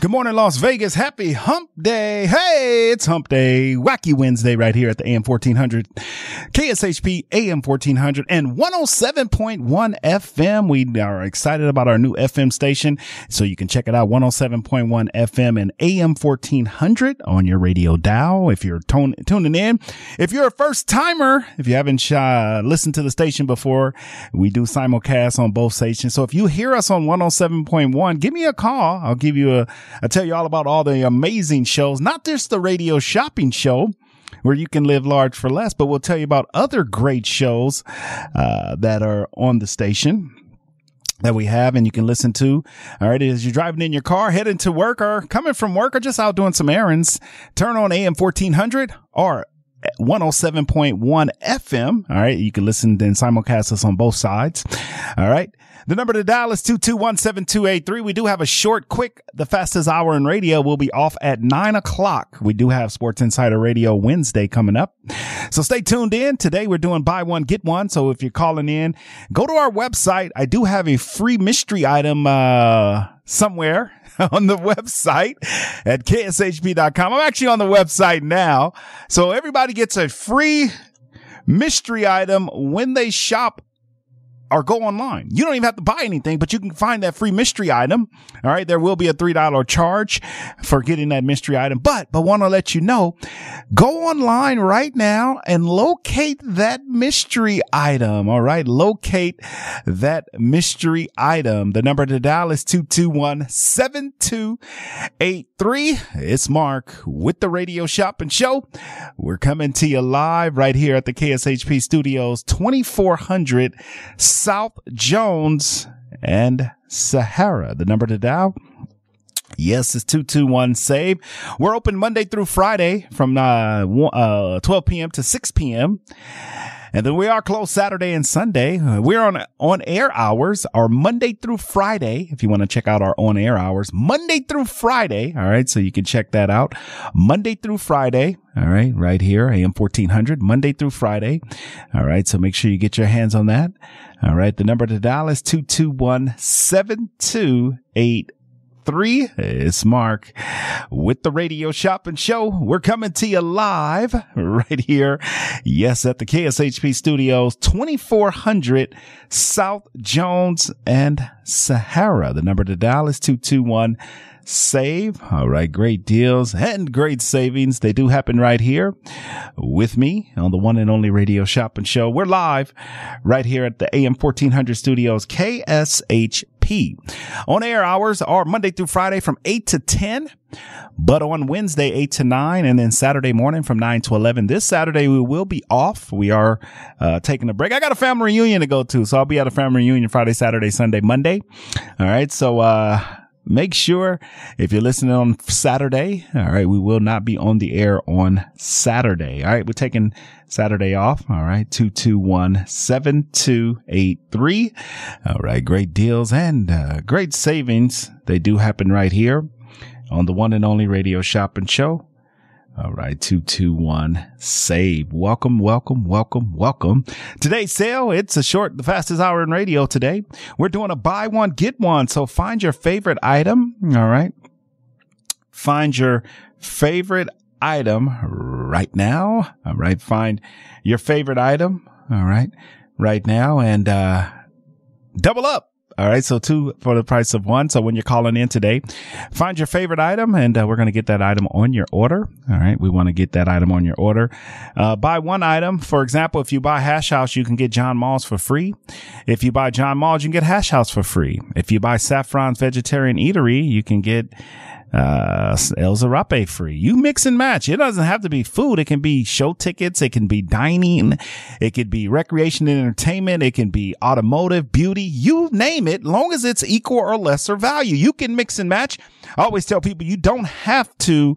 Good morning, Las Vegas. Happy hump day. Hey, it's hump day. Wacky Wednesday right here at the AM 1400, KSHP AM 1400 and 107.1 FM. We are excited about our new FM station. So you can check it out 107.1 FM and AM 1400 on your radio dial. If you're tuning in, if you're a first timer, if you haven't uh, listened to the station before, we do simulcast on both stations. So if you hear us on 107.1, give me a call. I'll give you a I tell you all about all the amazing shows, not just the radio shopping show where you can live large for less, but we'll tell you about other great shows uh, that are on the station that we have and you can listen to. All right. As you're driving in your car, heading to work or coming from work or just out doing some errands, turn on AM 1400 or 107.1 FM. All right. You can listen and simulcast us on both sides. All right. The number to dial is 221-7283. We do have a short, quick, the fastest hour in radio We'll be off at nine o'clock. We do have Sports Insider Radio Wednesday coming up. So stay tuned in. Today we're doing buy one, get one. So if you're calling in, go to our website. I do have a free mystery item, uh, somewhere on the website at kshp.com. I'm actually on the website now. So everybody gets a free mystery item when they shop or go online. You don't even have to buy anything, but you can find that free mystery item. All right. There will be a $3 charge for getting that mystery item, but, but want to let you know, go online right now and locate that mystery item. All right. Locate that mystery item. The number to dial is 221 7283. It's Mark with the radio shopping show. We're coming to you live right here at the KSHP studios, 2400 South Jones and Sahara. The number to dial Yes, it's 221 save. We're open Monday through Friday from uh, uh, 12 p.m. to 6 p.m. And then we are closed Saturday and Sunday. Uh, we're on on air hours are Monday through Friday. If you want to check out our on air hours, Monday through Friday. All right. So you can check that out Monday through Friday. All right. Right here, AM 1400, Monday through Friday. All right. So make sure you get your hands on that. All right. The number to dial is 221 728 three. It's Mark with the Radio Shopping Show. We're coming to you live right here. Yes, at the KSHP studios, 2400 South Jones and Sahara. The number to dial is 221 save. All right. Great deals and great savings. They do happen right here with me on the one and only radio shopping show. We're live right here at the AM 1400 studios, KSHP on air hours are Monday through Friday from 8 to 10, but on Wednesday, 8 to 9, and then Saturday morning from 9 to 11. This Saturday, we will be off. We are uh, taking a break. I got a family reunion to go to, so I'll be at a family reunion Friday, Saturday, Sunday, Monday. All right. So, uh, make sure if you're listening on Saturday, all right, we will not be on the air on Saturday. All right, we're taking Saturday off. All right, 221 7283. All right, great deals and uh, great savings. They do happen right here on the one and only radio shopping show. All right, 221 save. Welcome, welcome, welcome, welcome. Today's sale, it's a short, the fastest hour in radio today. We're doing a buy one, get one. So find your favorite item. All right. Find your favorite item right now. All right. Find your favorite item. All right. Right now and, uh, double up. All right. So two for the price of one. So when you're calling in today, find your favorite item and uh, we're going to get that item on your order. All right. We want to get that item on your order. Uh, buy one item. For example, if you buy Hash House, you can get John Mull's for free. If you buy John Mull's, you can get Hash House for free. If you buy Saffron's Vegetarian Eatery, you can get uh, El Zarape free. You mix and match. It doesn't have to be food. It can be show tickets. It can be dining. It could be recreation and entertainment. It can be automotive, beauty. You name it. Long as it's equal or lesser value, you can mix and match. I always tell people you don't have to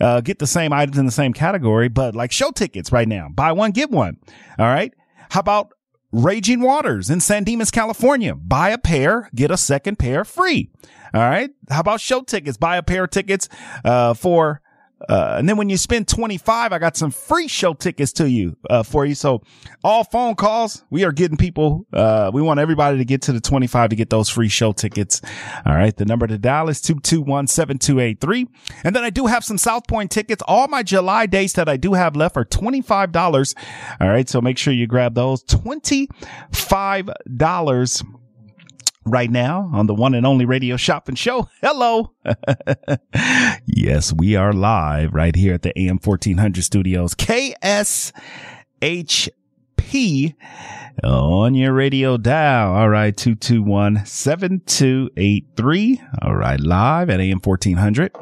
uh, get the same items in the same category, but like show tickets right now, buy one, get one. All right. How about Raging Waters in San Dimas, California? Buy a pair, get a second pair free. All right. How about show tickets? Buy a pair of tickets, uh, for, uh, and then when you spend 25, I got some free show tickets to you, uh, for you. So all phone calls, we are getting people, uh, we want everybody to get to the 25 to get those free show tickets. All right. The number to dial is 221-7283. And then I do have some South Point tickets. All my July dates that I do have left are $25. All right. So make sure you grab those $25 right now on the one and only radio shopping show. Hello. yes, we are live right here at the AM 1400 studios. KSHP on your radio dial. All right. 221 7283. All right. Live at AM 1400.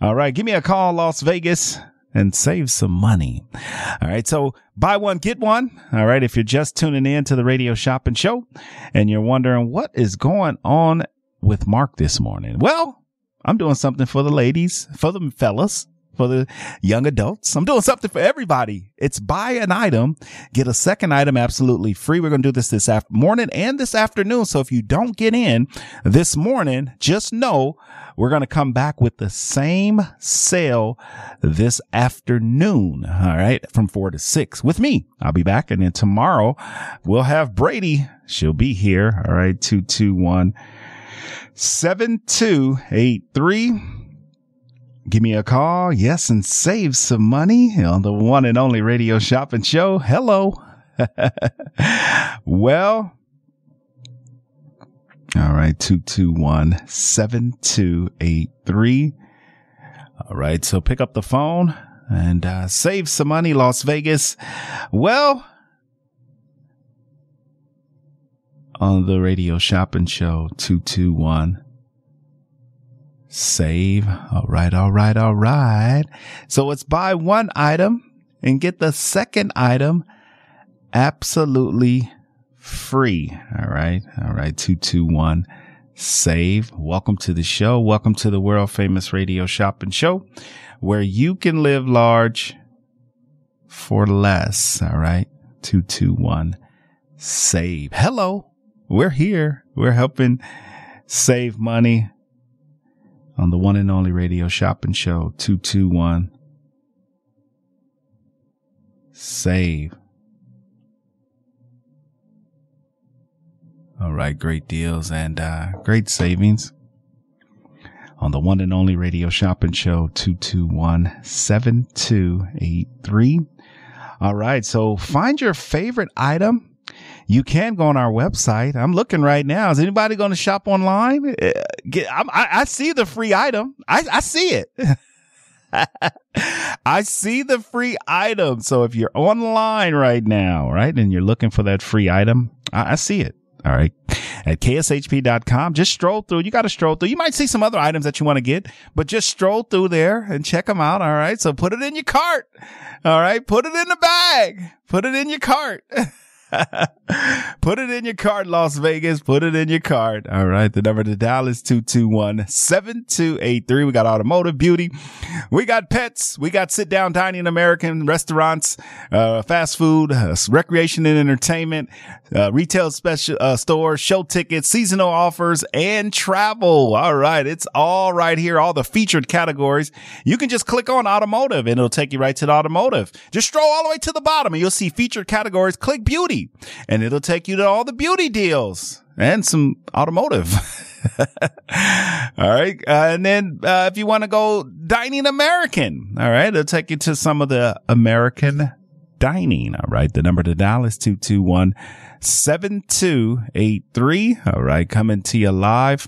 All right. Give me a call, Las Vegas and save some money. All right. So buy one, get one. All right. If you're just tuning in to the radio shopping show and you're wondering what is going on with Mark this morning. Well, I'm doing something for the ladies, for the fellas, for the young adults. I'm doing something for everybody. It's buy an item, get a second item absolutely free. We're going to do this this morning and this afternoon. So if you don't get in this morning, just know we're going to come back with the same sale this afternoon. All right. From four to six with me. I'll be back. And then tomorrow we'll have Brady. She'll be here. All right. 221 7283. Give me a call. Yes. And save some money on the one and only radio shopping show. Hello. well, all right. 221 7283. All right. So pick up the phone and uh, save some money, Las Vegas. Well, on the radio shopping show 221 save. All right. All right. All right. So it's buy one item and get the second item absolutely free. All right. All right. 221 save. Welcome to the show. Welcome to the world famous radio shopping show where you can live large for less. All right. 221 save. Hello. We're here. We're helping save money on the one and only radio shopping show 221 save. All right, great deals and uh, great savings on the one and only radio shopping show 221 7283. All right, so find your favorite item. You can go on our website. I'm looking right now. Is anybody going to shop online? Uh, Get, I, I see the free item. I, I see it. I see the free item. So if you're online right now, right, and you're looking for that free item, I, I see it. All right. At kshp.com, just stroll through. You got to stroll through. You might see some other items that you want to get, but just stroll through there and check them out. All right. So put it in your cart. All right. Put it in the bag. Put it in your cart. Put it in your card, Las Vegas. Put it in your card. All right. The number to dial is 221-7283. We got automotive beauty. We got pets. We got sit down dining American restaurants, uh, fast food, uh, recreation and entertainment, uh, retail special, uh, stores, show tickets, seasonal offers and travel. All right. It's all right here. All the featured categories. You can just click on automotive and it'll take you right to the automotive. Just scroll all the way to the bottom and you'll see featured categories. Click beauty and it'll take you to all the beauty deals and some automotive. all right. Uh, and then, uh, if you want to go dining American, all right, it'll take you to some of the American dining. All right. The number to dial is 221 7283. All right. Coming to you live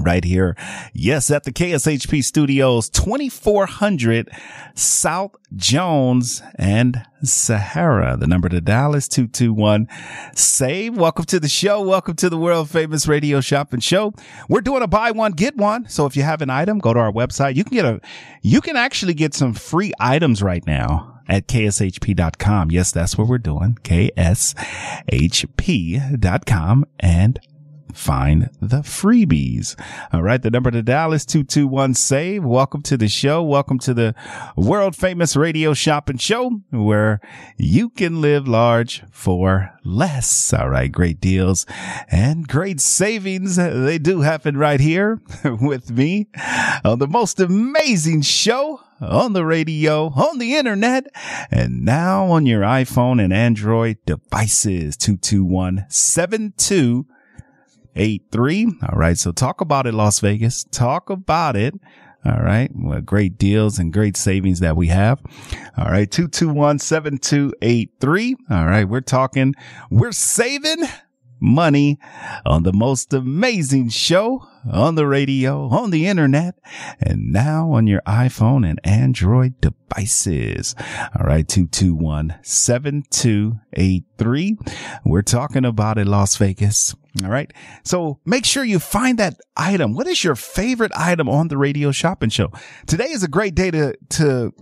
right here. Yes, at the KSHP studios, 2400 South Jones and Sahara. The number to dial is 221 save. Welcome to the show. Welcome to the world famous radio shopping show. We're doing a buy one, get one. So if you have an item, go to our website. You can get a, you can actually get some free items right now at kshp.com. Yes, that's what we're doing. kshp.com and find the freebies. All right. The number to dial is 221 save. Welcome to the show. Welcome to the world famous radio shopping show where you can live large for less. All right. Great deals and great savings. They do happen right here with me on the most amazing show on the radio, on the internet, and now on your iPhone and Android devices. 221 72 eight three. All right. So talk about it, Las Vegas. Talk about it. All right. Well, great deals and great savings that we have. All right. 221-7283. All right. We're talking, we're saving money on the most amazing show on the radio, on the internet, and now on your iPhone and Android devices. All right. 221-7283. We're talking about it, Las Vegas. All right. So make sure you find that item. What is your favorite item on the radio shopping show? Today is a great day to, to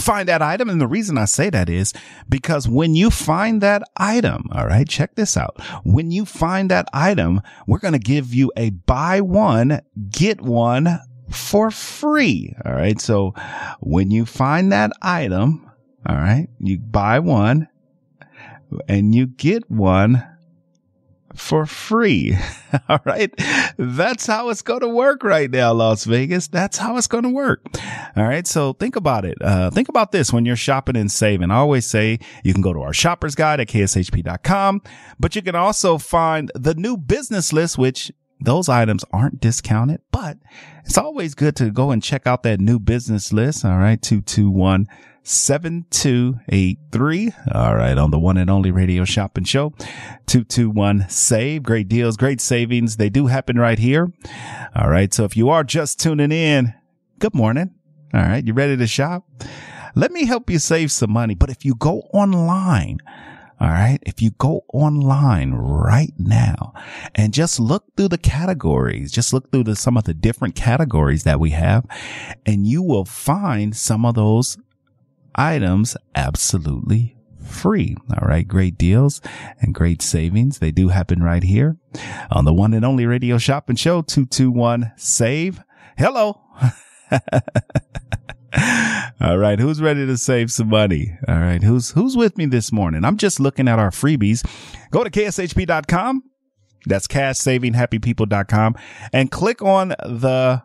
find that item. And the reason I say that is because when you find that item, all right, check this out. When you find that item, we're going to give you a buy one, get one for free. All right. So when you find that item, all right, you buy one and you get one for free. All right. That's how it's going to work right now, Las Vegas. That's how it's going to work. All right. So think about it. Uh, think about this when you're shopping and saving. I always say you can go to our shoppers guide at kshp.com, but you can also find the new business list, which those items aren't discounted, but it's always good to go and check out that new business list. All right. 221 7283. All right. On the one and only radio shopping show, 221 save. Great deals, great savings. They do happen right here. All right. So if you are just tuning in, good morning. All right. You ready to shop? Let me help you save some money. But if you go online, all right. If you go online right now and just look through the categories, just look through the, some of the different categories that we have and you will find some of those items absolutely free. All right. Great deals and great savings. They do happen right here on the one and only radio shopping show 221 save. Hello. All right. Who's ready to save some money? All right. Who's, who's with me this morning? I'm just looking at our freebies. Go to kshp.com. That's cashsavinghappypeople.com and click on the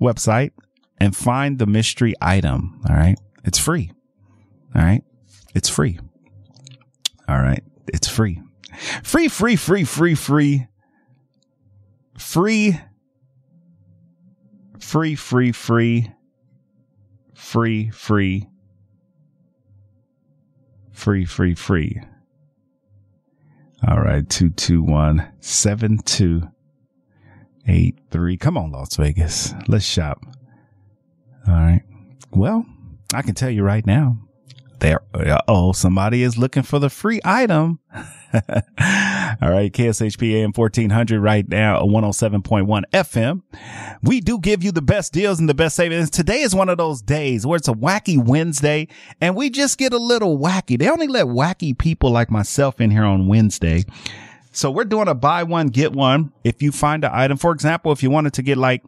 website and find the mystery item. All right. It's free. All right. It's free. All right. It's free. Free, free, free, free, free. Free. Free, free, free. Free, free. Free, free, free. All right. 221 7283. Come on, Las Vegas. Let's shop. All right. Well, I can tell you right now, there, oh, somebody is looking for the free item. All right. KSHP AM 1400 right now, 107.1 FM. We do give you the best deals and the best savings. Today is one of those days where it's a wacky Wednesday and we just get a little wacky. They only let wacky people like myself in here on Wednesday. So we're doing a buy one, get one. If you find an item, for example, if you wanted to get like,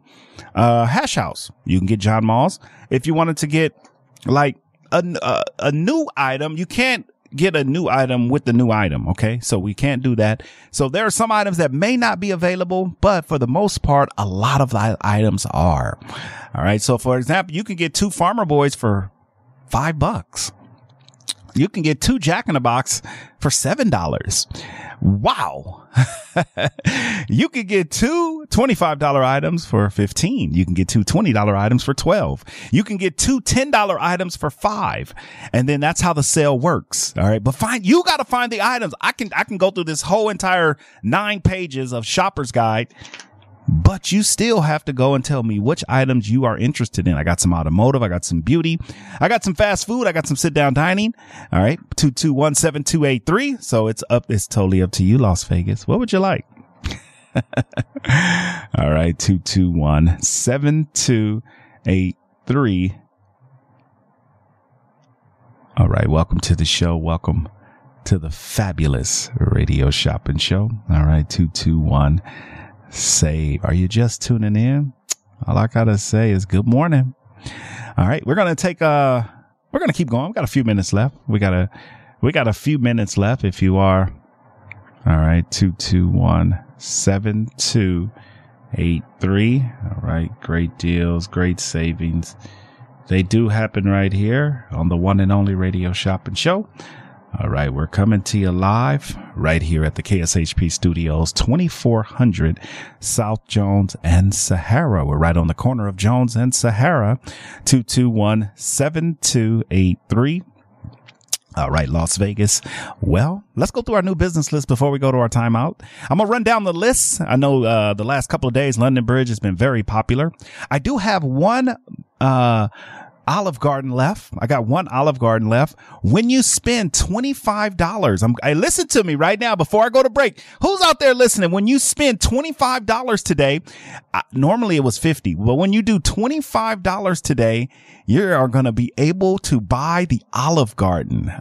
uh, hash house, you can get John Mull's. If you wanted to get like a, a, uh, a new item, you can't get a new item with the new item. Okay. So we can't do that. So there are some items that may not be available, but for the most part, a lot of the items are. All right. So for example, you can get two farmer boys for five bucks. You can get two Jack in the Box for $7. Wow. you can get two $25 items for 15. You can get two $20 items for 12. You can get two $10 items for five. And then that's how the sale works. All right. But find, you got to find the items. I can, I can go through this whole entire nine pages of shopper's guide but you still have to go and tell me which items you are interested in. I got some automotive. I got some beauty. I got some fast food. I got some sit down dining. All right. 2217283. So it's up. It's totally up to you, Las Vegas. What would you like? All right. 2217283. All right. Welcome to the show. Welcome to the fabulous radio shopping show. All right. 221- save. Are you just tuning in? All I gotta say is good morning. All right. We're to take, a. we're going to keep going. We got a few minutes left. We got a, we got a few minutes left. If you are, all right. Two, two, one, seven, two, eight, three. All right. Great deals, great savings. They do happen right here on the one and only radio shopping show. All right, we're coming to you live right here at the KSHP studios, 2400 South Jones and Sahara. We're right on the corner of Jones and Sahara, 221 7283. All right, Las Vegas. Well, let's go through our new business list before we go to our timeout. I'm going to run down the list. I know, uh, the last couple of days, London Bridge has been very popular. I do have one, uh, Olive Garden left. I got one Olive Garden left. When you spend $25, I'm, I listen to me right now before I go to break. Who's out there listening? When you spend $25 today, I, normally it was 50, but when you do $25 today, you are going to be able to buy the Olive Garden.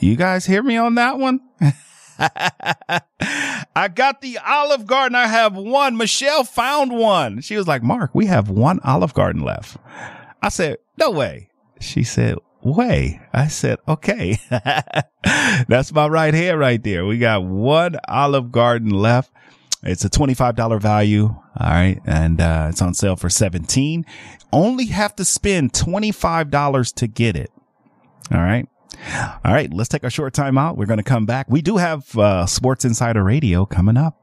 You guys hear me on that one? I got the Olive Garden. I have one. Michelle found one. She was like, Mark, we have one Olive Garden left. I said, no way. She said, way. I said, okay. That's my right hand right there. We got one Olive Garden left. It's a $25 value. All right. And, uh, it's on sale for 17. Only have to spend $25 to get it. All right. All right. Let's take a short time out. We're going to come back. We do have, uh, Sports Insider Radio coming up.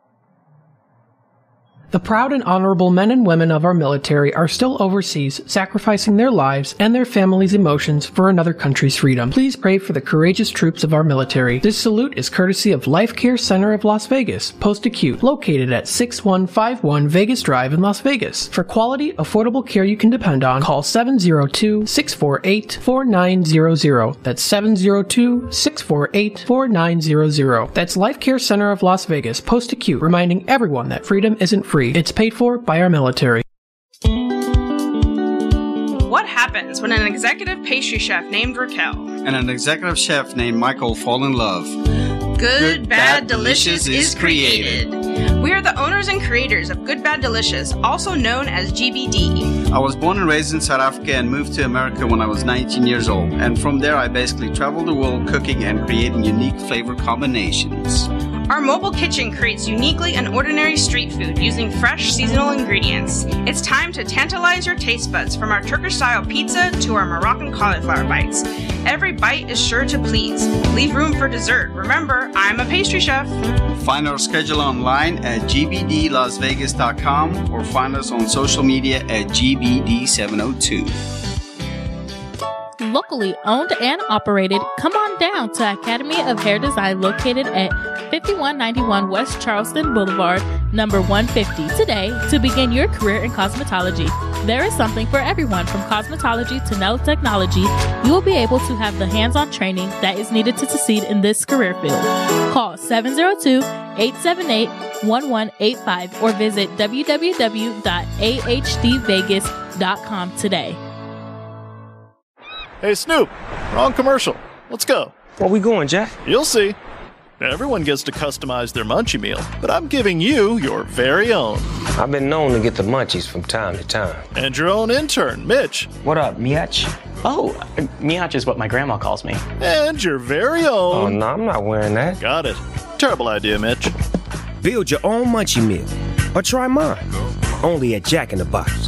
The proud and honorable men and women of our military are still overseas, sacrificing their lives and their families' emotions for another country's freedom. Please pray for the courageous troops of our military. This salute is courtesy of Life Care Center of Las Vegas, post acute, located at 6151 Vegas Drive in Las Vegas. For quality, affordable care you can depend on, call 702 648 4900. That's 702 648 4900. That's Life Care Center of Las Vegas, post acute, reminding everyone that freedom isn't free free. It's paid for by our military. What happens when an executive pastry chef named Raquel and an executive chef named Michael fall in love? Good, Good Bad, Delicious, Delicious is created. We are the owners and creators of Good Bad Delicious, also known as GBD. I was born and raised in South Africa and moved to America when I was 19 years old. And from there, I basically traveled the world cooking and creating unique flavor combinations. Our mobile kitchen creates uniquely and ordinary street food using fresh seasonal ingredients. It's time to tantalize your taste buds from our Turkish style pizza to our Moroccan cauliflower bites. Every bite is sure to please. Leave room for dessert. Remember, I'm a pastry chef. Find our schedule online at gbdlasvegas.com or find us on social media at gbd702 locally owned and operated, come on down to Academy of Hair Design located at 5191 West Charleston Boulevard, number 150 today to begin your career in cosmetology. There is something for everyone from cosmetology to nail technology. You will be able to have the hands-on training that is needed to succeed in this career field. Call 702-878-1185 or visit www.ahdvegas.com today. Hey Snoop, wrong commercial. Let's go. Where we going, Jack? You'll see. Everyone gets to customize their munchie meal, but I'm giving you your very own. I've been known to get the munchies from time to time. And your own intern, Mitch. What up, Miach? Oh, uh, Miach is what my grandma calls me. And your very own. Oh, no, I'm not wearing that. Got it. Terrible idea, Mitch. Build your own munchie meal, or try mine. Only at Jack in the Box.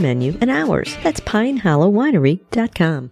menu, and hours. That's pinehollowwinery.com.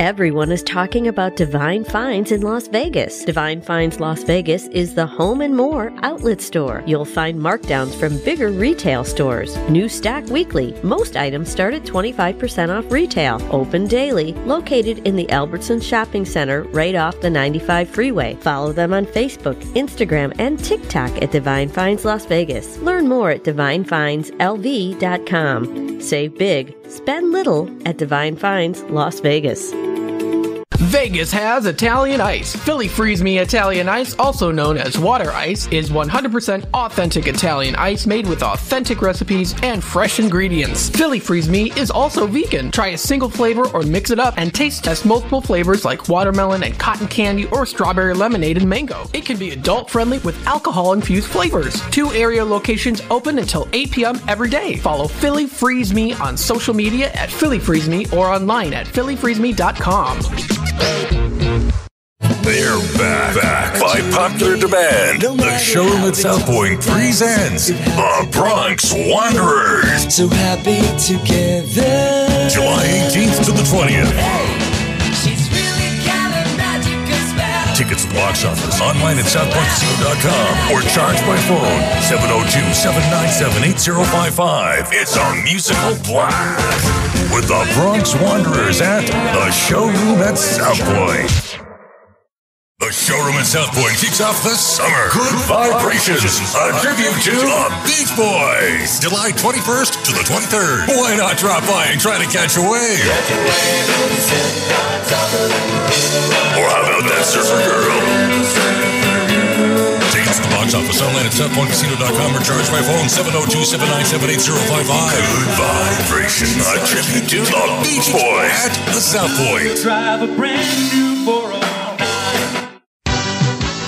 Everyone is talking about Divine Finds in Las Vegas. Divine Finds Las Vegas is the home and more outlet store. You'll find markdowns from bigger retail stores. New stock weekly. Most items start at 25% off retail. Open daily. Located in the Albertson Shopping Center right off the 95 freeway. Follow them on Facebook, Instagram, and TikTok at Divine Finds Las Vegas. Learn more at divinefindslv.com. Save big, spend little at Divine Finds Las Vegas. Vegas has Italian Ice. Philly Freeze Me Italian Ice, also known as water ice, is 100% authentic Italian ice made with authentic recipes and fresh ingredients. Philly Freeze Me is also vegan. Try a single flavor or mix it up and taste test multiple flavors like watermelon and cotton candy or strawberry lemonade and mango. It can be adult friendly with alcohol infused flavors. Two area locations open until 8 p.m. every day. Follow Philly Freeze Me on social media at Philly Freeze Me or online at phillyfreezeme.com. They're back, back by popular demand. The showroom at South Point presents the Bronx Wanderers. So happy together. July 18th to the 20th. Tickets at the box office, online at southpointcasino.com, or charge by phone 702 797 8055. It's a musical blast with the Bronx Wanderers at the showroom at South Point. The showroom at South Point kicks off the summer. Good Vibrations, a tribute to the Beach Boys. July 21st to the 23rd. Why not drop by and try to catch a wave? Or how about that surfer girl? Tickets at the box office online at southpointcasino.com or charge by phone 702-797-8055. Good Vibration, a tribute to the Beach Boys at the South Point. Drive a brand new 409.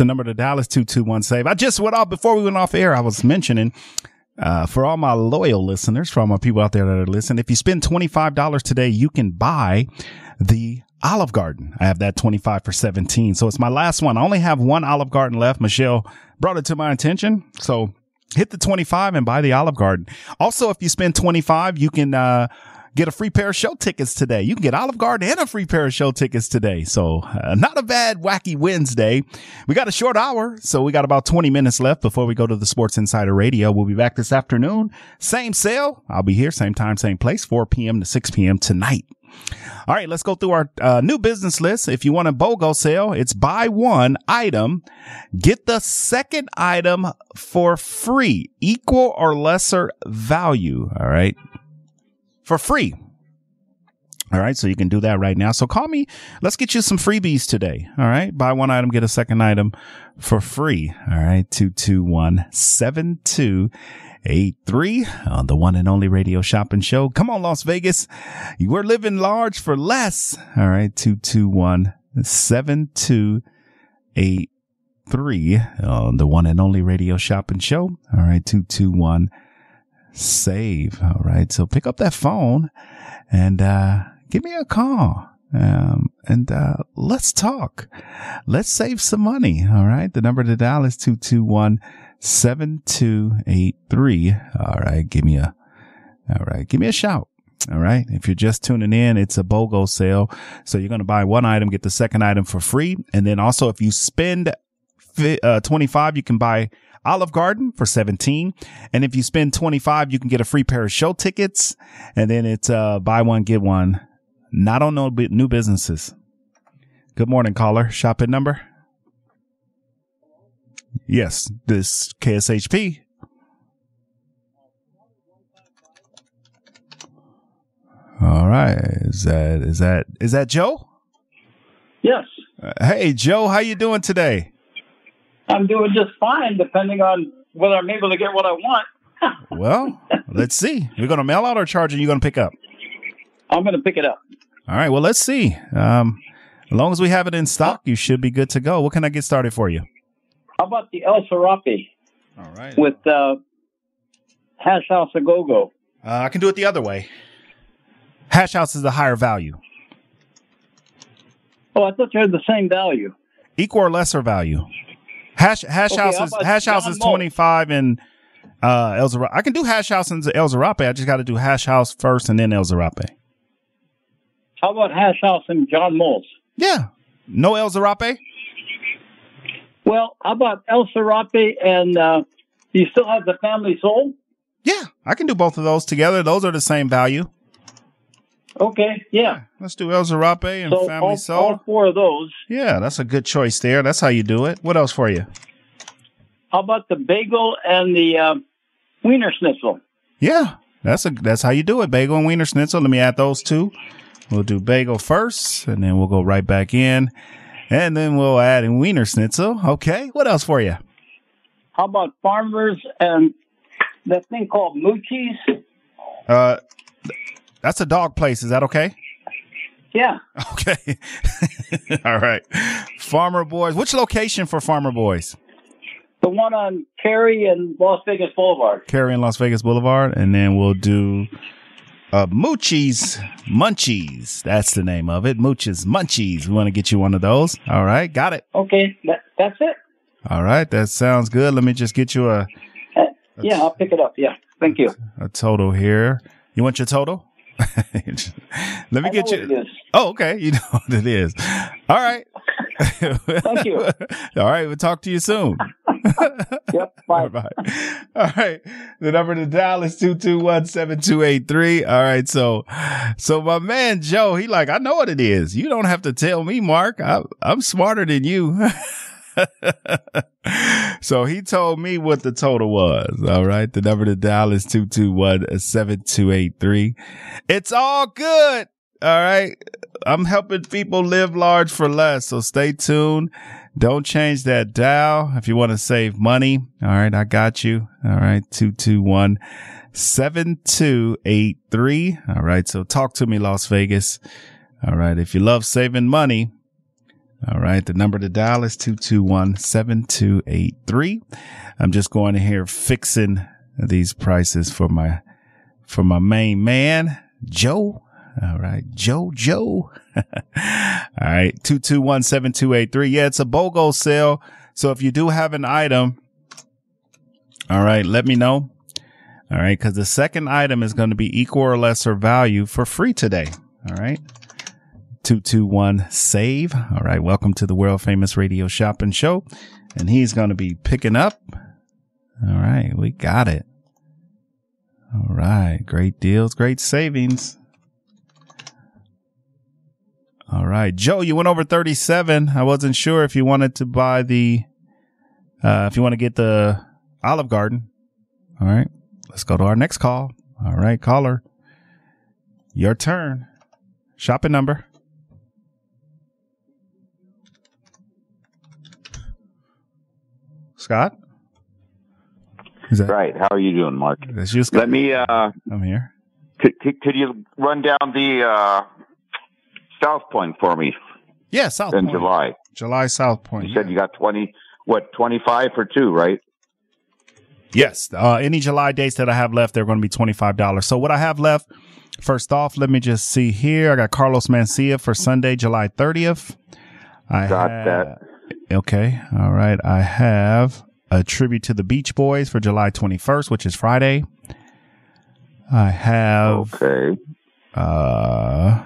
The number to Dallas 221 save. I just went off before we went off air. I was mentioning, uh, for all my loyal listeners, for all my people out there that are listening, if you spend $25 today, you can buy the Olive Garden. I have that 25 for 17. So it's my last one. I only have one Olive Garden left. Michelle brought it to my attention. So hit the 25 and buy the Olive Garden. Also, if you spend 25, you can, uh, get a free pair of show tickets today. You can get Olive Garden and a free pair of show tickets today. So uh, not a bad wacky Wednesday. We got a short hour. So we got about 20 minutes left before we go to the Sports Insider Radio. We'll be back this afternoon. Same sale. I'll be here. Same time, same place, 4 p.m. to 6 p.m. tonight. All right, let's go through our uh, new business list. If you want a BOGO sale, it's buy one item, get the second item for free, equal or lesser value. All right, for free. All right, so you can do that right now. So call me. Let's get you some freebies today. All right, buy one item, get a second item for free. All right, two two one seven two. 83 on the one and only radio shopping show. Come on, Las Vegas. You are living large for less. All right. 221 7283 on the one and only radio shopping show. All right. 221 save. All right. So pick up that phone and, uh, give me a call. Um, and uh, let's talk. Let's save some money. All right. The number to dial is 221 7283. All right. Give me a, all right. Give me a shout. All right. If you're just tuning in, it's a BOGO sale. So you're going to buy one item, get the second item for free. And then also if you spend uh, 25, you can buy Olive Garden for 17. And if you spend 25, you can get a free pair of show tickets. And then it's, uh, buy one, get one. Not on no new businesses. Good morning, caller. Shopping number. Yes, this KSHP. All right. Is that is that is that Joe? Yes. Uh, hey Joe, how you doing today? I'm doing just fine, depending on whether I'm able to get what I want. well, let's see. You're going to mail out or charge, and you're going to pick up? I'm going to pick it up. All right. Well, let's see. Um, as long as we have it in stock, you should be good to go. What can I get started for you? How about the El Serape? All right. With uh, Hash House a Go Go. Uh, I can do it the other way. Hash House is a higher value. Oh, I thought you had the same value. Equal or lesser value. Hash Hash Okay, House is Hash House is twenty five and uh El Zarape. I can do Hash House and El Zarape. I just got to do Hash House first and then El Zarape. How about Hash House and John Mull's? Yeah. No El Zarape? Well, how about El Serape and uh, you still have the Family Soul? Yeah, I can do both of those together. Those are the same value. Okay, yeah. Let's do El Zarape and So Family all, Soul. all four of those. Yeah, that's a good choice there. That's how you do it. What else for you? How about the bagel and the uh, Wienerschnitzel? Yeah, that's a that's how you do it. Bagel and Wienerschnitzel. Let me add those two. We'll do bagel first, and then we'll go right back in, and then we'll add in Wienerschnitzel. Okay, what else for you? How about Farmers and that thing called Moochies? Uh, that's a dog place. Is that okay? Yeah. Okay. All right. Farmer Boys. Which location for Farmer Boys? The one on Carey and Las Vegas Boulevard. Carey and Las Vegas Boulevard, and then we'll do uh Moochie's Munchies. That's the name of it. Mooch's Munchies. We want to get you one of those. All right, got it. Okay, that, that's it. All right, that sounds good. Let me just get you a Yeah, I'll pick it up. Yeah, thank you. a total here. You want your total? Let me get you. what it is. Oh, okay. You know what it is. All right. Thank you. All right. We'll talk to you soon. yep. Bye. Bye. All right. The number to dial is 221-7283. All right. So, so my man Joe, he like, I know what it is. You don't have to tell me, Mark. I, I'm smarter than you. so he told me what the total was. All right. The number to dial is 221-7283. It's all good. All right. I'm helping people live large for less. So stay tuned. Don't change that dial if you want to save money. All right. I got you. All right. 221 7283. All right. So talk to me, Las Vegas. All right. If you love saving money, all right. The number to dial is 221 7283. I'm just going in here fixing these prices for my, for my main man, Joe. All right. Joe, Joe. All right. 221 7283. Yeah, it's a BOGO sale. So if you do have an item, all right, let me know. All right. Cause the second item is going to be equal or lesser value for free today. All right. 221 save. All right. Welcome to the world famous radio shopping show. And he's going to be picking up. All right. We got it. All right. Great deals, great savings. All right. Joe, you went over 37. I wasn't sure if you wanted to buy the, uh, if you want to get the Olive Garden. All right. Let's go to our next call. All right. Caller, your turn. Shopping number. Scott? right. How are you doing, Mark? That's you, Let me. Uh, I'm here. Could, could, could you run down the uh, South Point for me? Yeah, South in Point. July. July South Point. You said you got twenty. What twenty five for two, right? Yes. Uh, any July dates that I have left, they're going to be $25. So what I have left First off, let me just see here. I got Carlos Mencia for Sunday, July 30th. I Got have- that. Okay. All right. I have a tribute to the Beach Boys for July 21st, which is Friday. I have Okay. uh,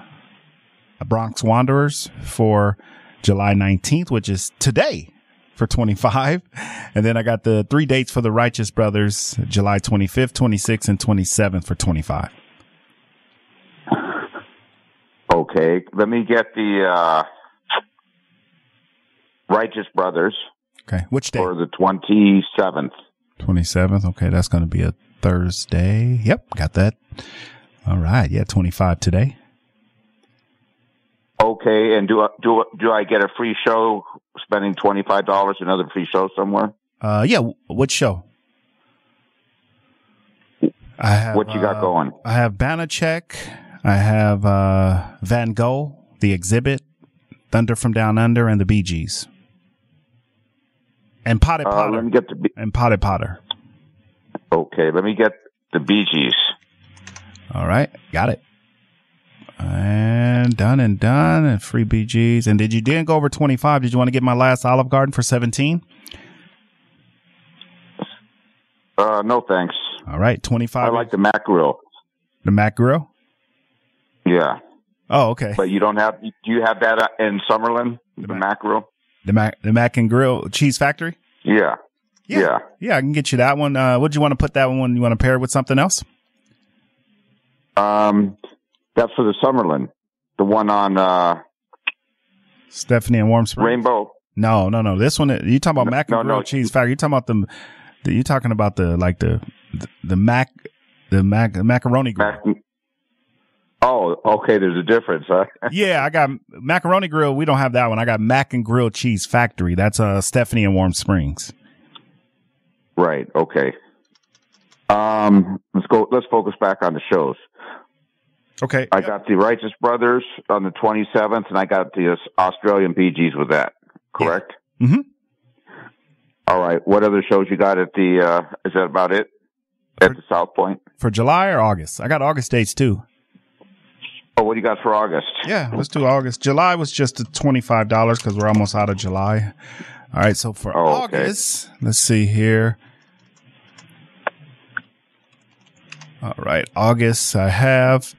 Bronx Wanderers for July 19th, which is today for 25. And then I got the three dates for the Righteous Brothers, July 25th, 26th, and 27th for 25. Okay. Let me get the uh, Righteous Brothers Okay. Which day? for the 27th. 27th. Okay. That's going to be a Thursday. Yep. Got that. All right. Yeah. 25 today. Okay. And do I, do do I get a free show spending $25 another free show somewhere? Uh, yeah. What show? I have, What you got uh, going? I have Banachek. I have uh, Van Gogh, The Exhibit, Thunder from Down Under, and the Bee Gees. And Potted Uh, Potter. let me get the. And Potted Potter. Okay. Let me get the Bee Gees. All right. Got it. And done and done. And free Bee Gees. And did you didn't go over 25? Did you want to get my last Olive Garden for 17? Uh, no thanks. All right. 25. I like the Mac Grill. the Mac Grill? Yeah. Oh, okay. But you don't have, do you have that uh, in Summerlin? The, Mac Grill? The Mac, the Mac and Grill Cheese Factory? Yeah. Yeah. Yeah, I can get you that one. Uh, would you want to put that one? You want to pair it with something else? Um, that's for the Summerlin. The one on, uh, Stephanie and Warm Springs? Rainbow. No, no, no. This one, you talking about Mac and no, Grill no. Cheese Factory. You talking about the, the you talking about the, like the, the, the Mac, the Mac, macaroni grill. Oh, okay. There's a difference, huh? yeah, I got macaroni grill. We don't have that one. I got Mac and Grill Cheese Factory. That's uh Stephanie and Warm Springs. Right. Okay. Um, let's go. Let's focus back on the shows. Okay. I got the Righteous Brothers on the 27th, and I got the Australian Bee Gees with that. Correct. Mm-hmm. All right. What other shows you got at the? uh Is that about it? At the South Point. For July or August? I got August dates too. Oh, what do you got for August? Yeah, let's do August. July was just a twenty-five dollars because we're almost out of July. All right, so for Oh, okay. August, let's see here. All right, August, I have.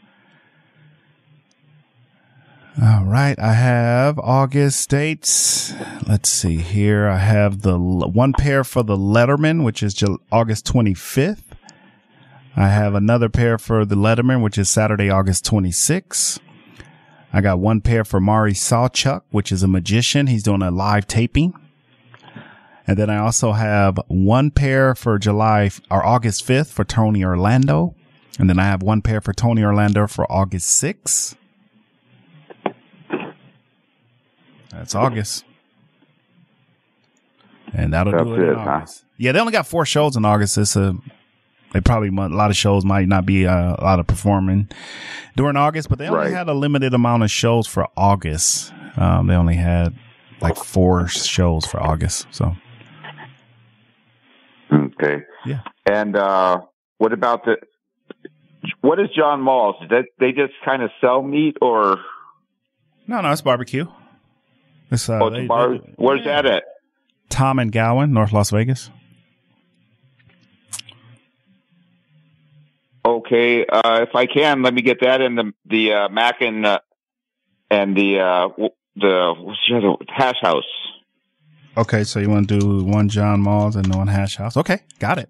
All right, I have August dates. Let's see here. I have the one pair for the Letterman, which is August 25th. I have another pair for the Letterman, which is Saturday, August 26th. I got one pair for Murray SawChuck, which is a magician. He's doing a live taping. And then I also have one pair for July or August 5th for Tony Orlando. And then I have one pair for Tony Orlando for August 6th. That's August. And that'll do That's it in it, huh? Yeah, they only got four shows in August. It's a, they probably, a lot of shows might not be uh, a lot of performing during August, but they only Right. had a limited amount of shows for August. Um, they only had like four shows for August. So Okay. Yeah. And uh what about the? What is John Mull's? Did they, just kind of sell meat, or no, no, it's barbecue. It's, uh, oh, they- bar? they- Where's that at? Thom and Gowan, North Las Vegas. Okay, uh, if I can, let me get that in the the uh, Mac and uh, and the uh, w- the what's the other hash house. Okay, so you want to do one John Mull's and one Hash House? Okay, got it.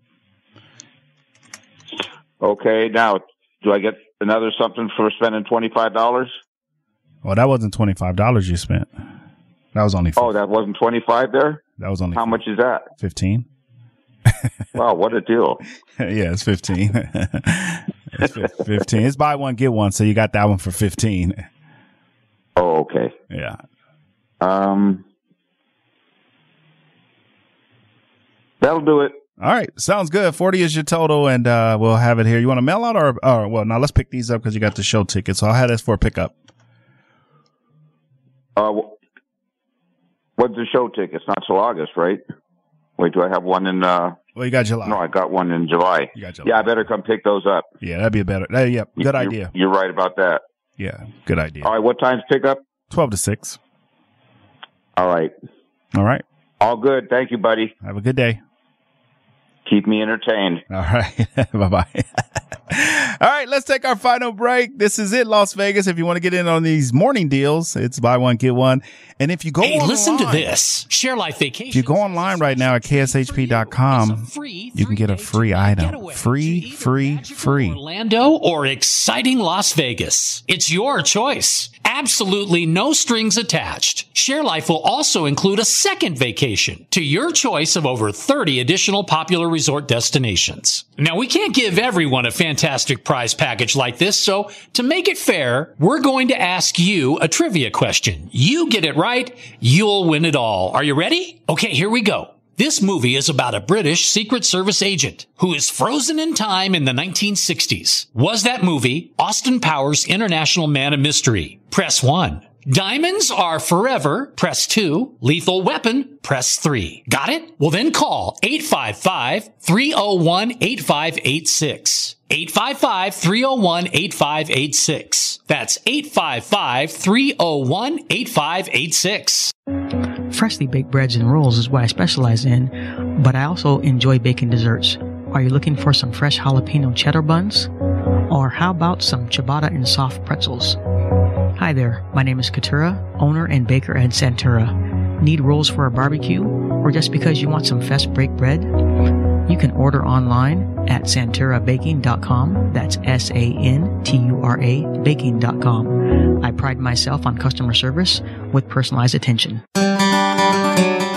Okay, now do I get another something for spending twenty five dollars? Well, that wasn't twenty five dollars you spent. That was only Oh, that wasn't twenty five there. that was only How much is that? fifteen. Wow, what a deal! yeah, it's fifteen. it's fifteen. It's buy one get one, so you got that one for fifteen. Oh, okay. Yeah. Um, that'll do it. All right, sounds good. Forty is your total, and uh, we'll have it here. You want to mail out or, or well, now let's pick these up because you got the show ticket. So I'll have this for a pickup. Uh, what's the show tickets? Not till August, right? Wait, do I have one in? uh Well, you got July. No, I got one in July. You got July. Yeah, I better come pick those up. Yeah, that'd be a better. Uh, yeah, good You- idea. You're right about that. Yeah, good idea. All right, what time's pickup? Twelve to six. All right, All right. all good. Thank you, buddy. Have a good day. Keep me entertained. All right. bye bye. All right, let's take our final break. This is it, Las Vegas. If you want to get in on these morning deals, it's buy one, get one. And if you go Hey, listen to this. Share Life Vacation. If you go online right now at kshp.com, you can get a free item. Free, free, free. Orlando or exciting Las Vegas. It's your choice. Absolutely no strings attached. Share Life will also include a second vacation to your choice of over 30 additional popular resort destinations. Now, we can't give everyone a fantastic prize package like this, so to make it fair, we're going to ask you a trivia question. You get it right, you'll win it all. Are you ready? Okay, here we go. This movie is about a British Secret Service agent who is frozen in time in the 1960s. Was that movie Austin Powers International Man of Mystery? Press 1. Diamonds are forever. Press 2. Lethal Weapon. Press 3. Got it? Well then call 855-301-8586. 855-301-8586. That's 855-301-8586. Freshly baked breads and rolls is what I specialize in, but I also enjoy baking desserts. Are you looking for some fresh jalapeno cheddar buns? Or how about some ciabatta and soft pretzels? Hi there, my name is Katura, owner and baker at Santura. Need rolls for a barbecue? Or just because you want some fest break bread? You can order online at santurabaking.com. That's S A N T U R A baking.com. I pride myself on customer service with personalized attention.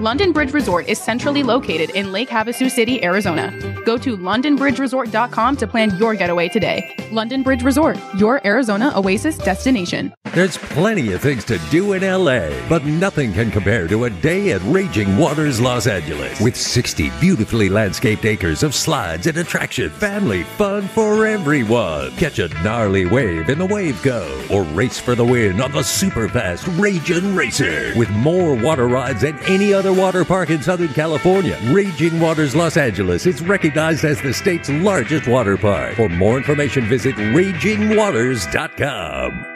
London Bridge Resort is centrally located in Lake Havasu City, Arizona. Go to londonbridgeresort.com to plan your getaway today. London Bridge Resort, your Arizona oasis destination. There's plenty of things to do in LA, but nothing can compare to a day at Raging Waters Los Angeles. With 60 beautifully landscaped acres of slides and attraction, family fun for everyone. Catch a gnarly wave in the Wave Go, or race for the win on the super fast Raging Racer. With more water rides than any other water park in Southern California, Raging Waters Los Angeles is recognized as the state's largest water park. For more information, visit RagingWaters.com.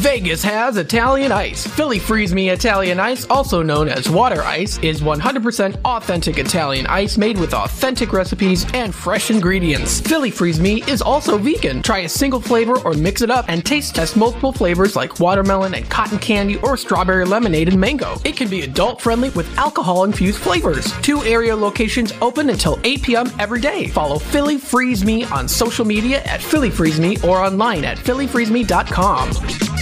Vegas has Italian ice. Philly Freeze Me Italian ice, also known as water ice, is 100% authentic Italian ice made with authentic recipes and fresh ingredients. Philly Freeze Me is also vegan. Try a single flavor or mix it up and taste test multiple flavors like watermelon and cotton candy or strawberry lemonade and mango. It can be adult friendly with alcohol infused flavors. Two area locations open until 8 p.m. every day. Follow Philly Freeze Me on social media at Philly Freeze Me or online at phillyfreezeme.com.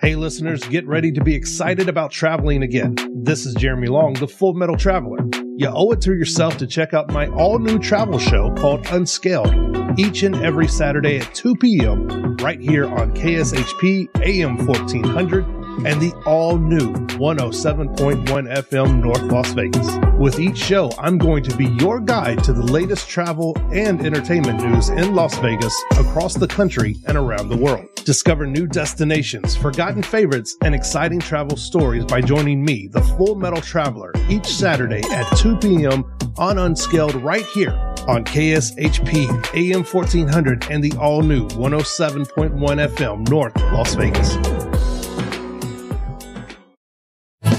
Hey, listeners, get ready to be excited about traveling again. This is Jeremy Long, the Full Metal Traveler. You owe it to yourself to check out my all new travel show called Unscaled each and every Saturday at 2 p.m. right here on KSHP AM 1400 and the all new 107.1 FM North Las Vegas. With each show, I'm going to be your guide to the latest travel and entertainment news in Las Vegas, across the country, and around the world. Discover new destinations, forgotten favorites, and exciting travel stories by joining me, the Full Metal Traveler, each Saturday at 2 p.m. on Unscaled right here on KSHP AM 1400 and the all new 107.1 FM North Las Vegas.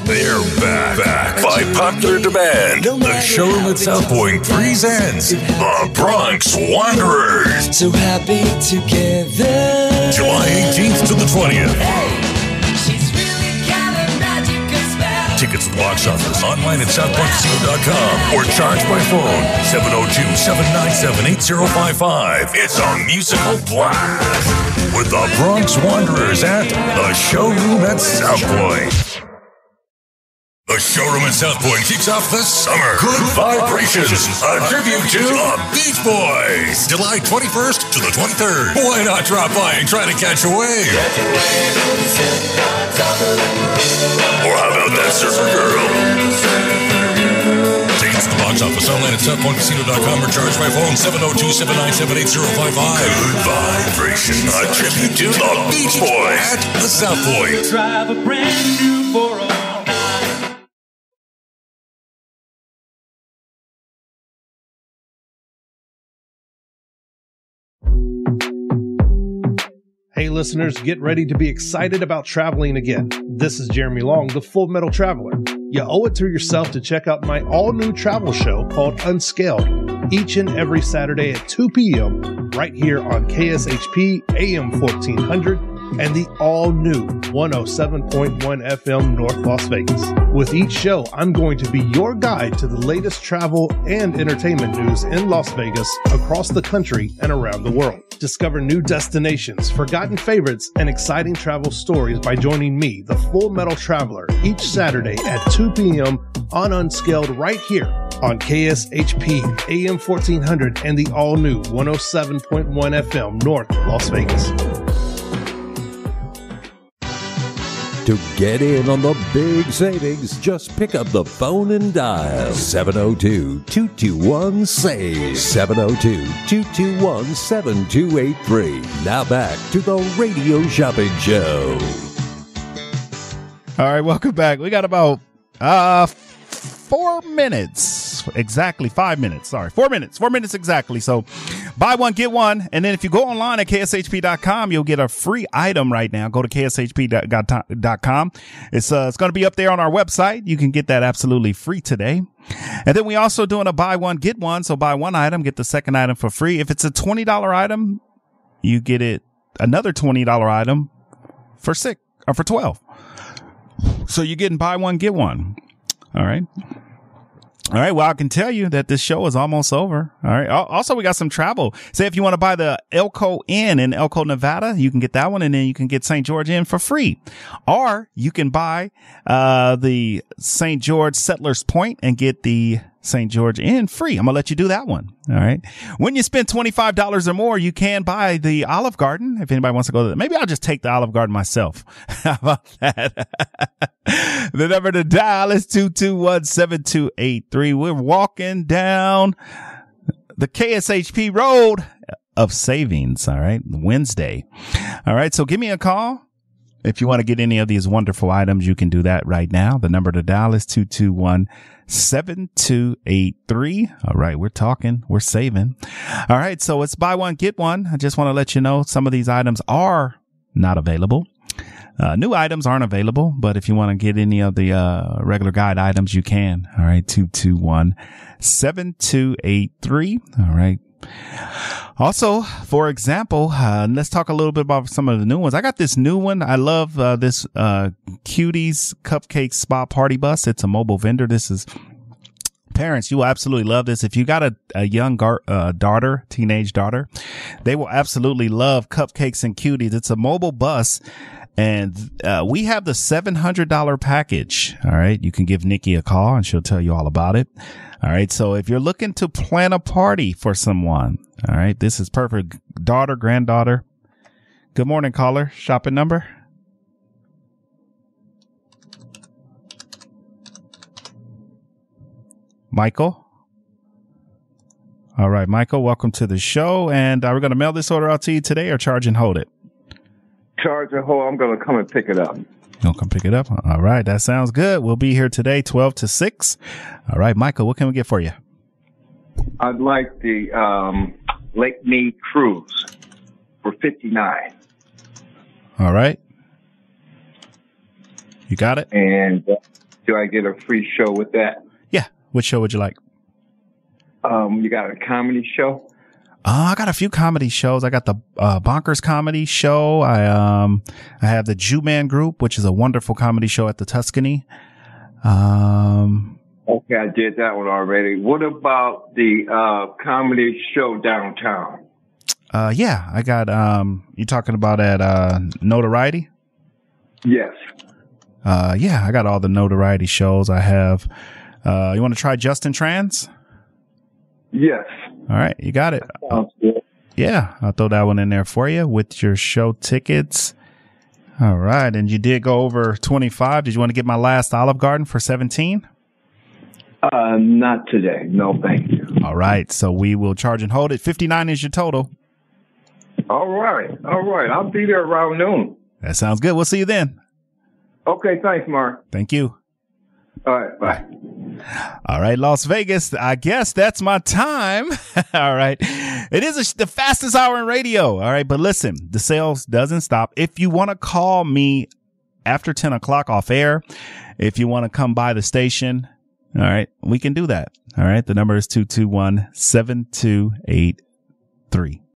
They're back, back by popular demand. The showroom at South Point presents the Bronx Wanderers. So happy together. July 18th to the 20th. Tickets at the box office, online at southpointcasino.com, or charge by phone 702-797-8055. It's a musical blast with the Bronx Wanderers at the showroom at South Point. The showroom at South Point kicks off the summer. Good Vibrations, a tribute to the Beach Boys. July 21st to the 23rd. Why not drop by and try to catch a wave? Or how about that surfer girl? Tickets at the box office online at southpointcasino.com or charge by phone 702-797-8055. Good Vibration, a tribute to the Beach Boys at the South Point. Drive a brand new 4 listeners, get ready to be excited about traveling again. This is Jeremy Long, the Full Metal Traveler. You owe it to yourself to check out my all new travel show called Unscaled each and every Saturday at 2 p.m. right here on KSHP AM 1400 and the all new 107.1 FM North Las Vegas. With each show, I'm going to be your guide to the latest travel and entertainment news in Las Vegas, across the country, and around the world. Discover new destinations, forgotten favorites, and exciting travel stories by joining me, the Full Metal Traveler, each Saturday at 2 p.m. on Unscaled right here on KSHP AM 1400 and the all new 107.1 FM North Las Vegas. To get in on the big savings, just pick up the phone and dial 702 221 SAVE 702 221 7283. Now back to the Radio Shopping Show. All right, welcome back. We got about uh four minutes, exactly five minutes. Sorry, four minutes, four minutes exactly. So buy one, get one. And then if you go online at kshp.com, you'll get a free item right now. Go to kshp.com. It's, uh, it's going to be up there on our website. You can get that absolutely free today. And then we also doing a buy one, get one. So buy one item, get the second item for free. If it's a $20 item, you get it another $20 item for six or for 12. So you're getting buy one, get one. All right. All right. Well, I can tell you that this show is almost over. All right. Also, we got some travel. Say if you want to buy the Elko Inn in Elko, Nevada, you can get that one and then you can get St. George Inn for free. Or you can buy, uh, the St. George Settlers Point and get the St. George Inn free. I'm going to let you do that one. All right. When you spend $25 or more, you can buy the Olive Garden. If anybody wants to go that, maybe I'll just take the Olive Garden myself. How about that? the number to dial is 221-7283. We're walking down the KSHP road of savings. All right. Wednesday. All right. So give me a call. If you want to get any of these wonderful items, you can do that right now. The number to dial is 221 7283. All right. We're talking. We're saving. All right. So it's buy one, get one. I just want to let you know some of these items are not available. Uh, new items aren't available, but if you want to get any of the, uh, regular guide items, you can. All right. 221 7283. All right. Also, for example, uh, let's talk a little bit about some of the new ones. I got this new one. I love uh, this uh, Cuties Cupcake Spa Party Bus. It's a mobile vendor. This is parents, you will absolutely love this. If you got a, a young gar- uh, daughter, teenage daughter, they will absolutely love cupcakes and cuties. It's a mobile bus. And uh, we have the $700 package. All right. You can give Nikki a call and she'll tell you all about it. All right. So if you're looking to plan a party for someone, all right, this is perfect. Daughter, granddaughter. Good morning, caller. Shopping number. Michael. All right, Michael, welcome to the show. And uh, we're going to mail this order out to you today or charge and hold it. Charge and hold. I'm going to come and pick it up. You'll come pick it up. All right. That sounds good. We'll be here today, 12 to 6. All right, Michael, what can we get for you? I'd like the um, Lake Mead cruise for 59 All right. You got it? And uh, do I get a free show with that? Yeah. Which show would you like? Um, you got a comedy show? Uh, I got a few comedy shows. I got the uh, Bonkers comedy show. I um I have the Jew Man Group, which is a wonderful comedy show at the Tuscany. Um, Okay, I did that one already. What about the uh, comedy show downtown? uh, yeah, I got um. You talking about at uh Notoriety? Yes. Uh, yeah, I got all the Notoriety shows. I have. Uh, you want to try Justin Trans? Yes. All right, you got it. Yeah, I'll throw that one in there for you with your show tickets. All right, and you did go over 25. Did you want to get my last Olive Garden for 17? Uh, not today. No, thank you. All right, so we will charge and hold it. 59 is your total. All right. All right. I'll be there around noon. That sounds good. We'll see you then. Okay. Thanks, Mark. Thank you. All right. Bye. All right, Las Vegas. I guess that's my time. All right. It is a, the fastest hour in radio. All right. But listen, the sales doesn't stop. If you want to call me after 10 o'clock off air, if you want to come by the station, all right, we can do that. All right. The number is 221 7283.